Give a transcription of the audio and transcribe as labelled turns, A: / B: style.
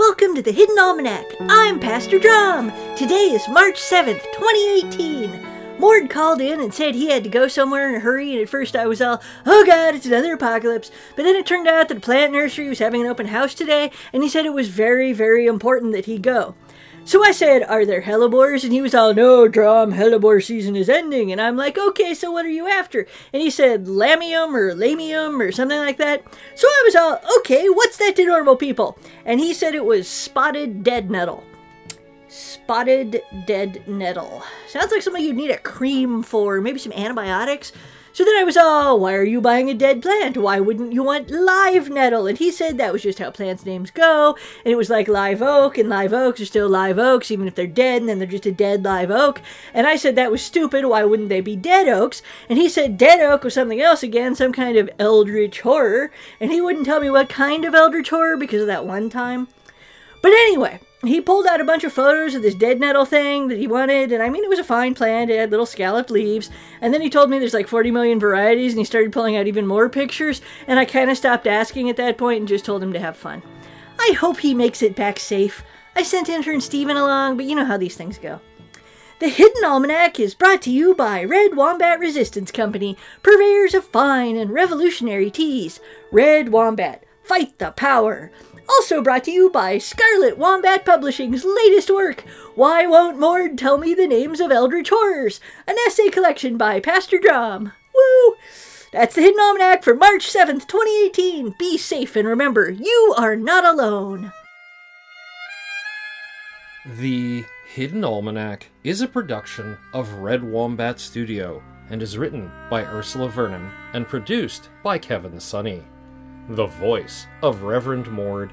A: welcome to the Hidden Almanac. I'm Pastor Drom. Today is March 7th, 2018. Mord called in and said he had to go somewhere in a hurry, and at first I was all, oh god, it's another apocalypse. But then it turned out that the plant nursery was having an open house today, and he said it was very, very important that he go. So I said, Are there hellebores? And he was all, No, Drom, hellebore season is ending. And I'm like, Okay, so what are you after? And he said, Lamium or Lamium or something like that. So I was all, Okay, what's that to normal people? And he said it was spotted dead nettle. Spotted dead nettle. Sounds like something you'd need a cream for, maybe some antibiotics. So then I was all, why are you buying a dead plant? Why wouldn't you want live nettle? And he said that was just how plants' names go. And it was like live oak, and live oaks are still live oaks, even if they're dead, and then they're just a dead live oak. And I said that was stupid. Why wouldn't they be dead oaks? And he said dead oak was something else again, some kind of eldritch horror. And he wouldn't tell me what kind of eldritch horror because of that one time. But anyway, he pulled out a bunch of photos of this dead nettle thing that he wanted, and I mean, it was a fine plant. It had little scalloped leaves. And then he told me there's like 40 million varieties, and he started pulling out even more pictures. And I kind of stopped asking at that point and just told him to have fun. I hope he makes it back safe. I sent intern Steven along, but you know how these things go. The Hidden Almanac is brought to you by Red Wombat Resistance Company, purveyors of fine and revolutionary teas. Red Wombat, fight the power. Also brought to you by Scarlet Wombat Publishing's latest work, Why Won't Mord Tell Me the Names of Eldritch Horrors? An essay collection by Pastor Drom. Woo! That's the Hidden Almanac for March 7th, 2018. Be safe and remember, you are not alone.
B: The Hidden Almanac is a production of Red Wombat Studio and is written by Ursula Vernon and produced by Kevin Sonney. The voice of Reverend Mord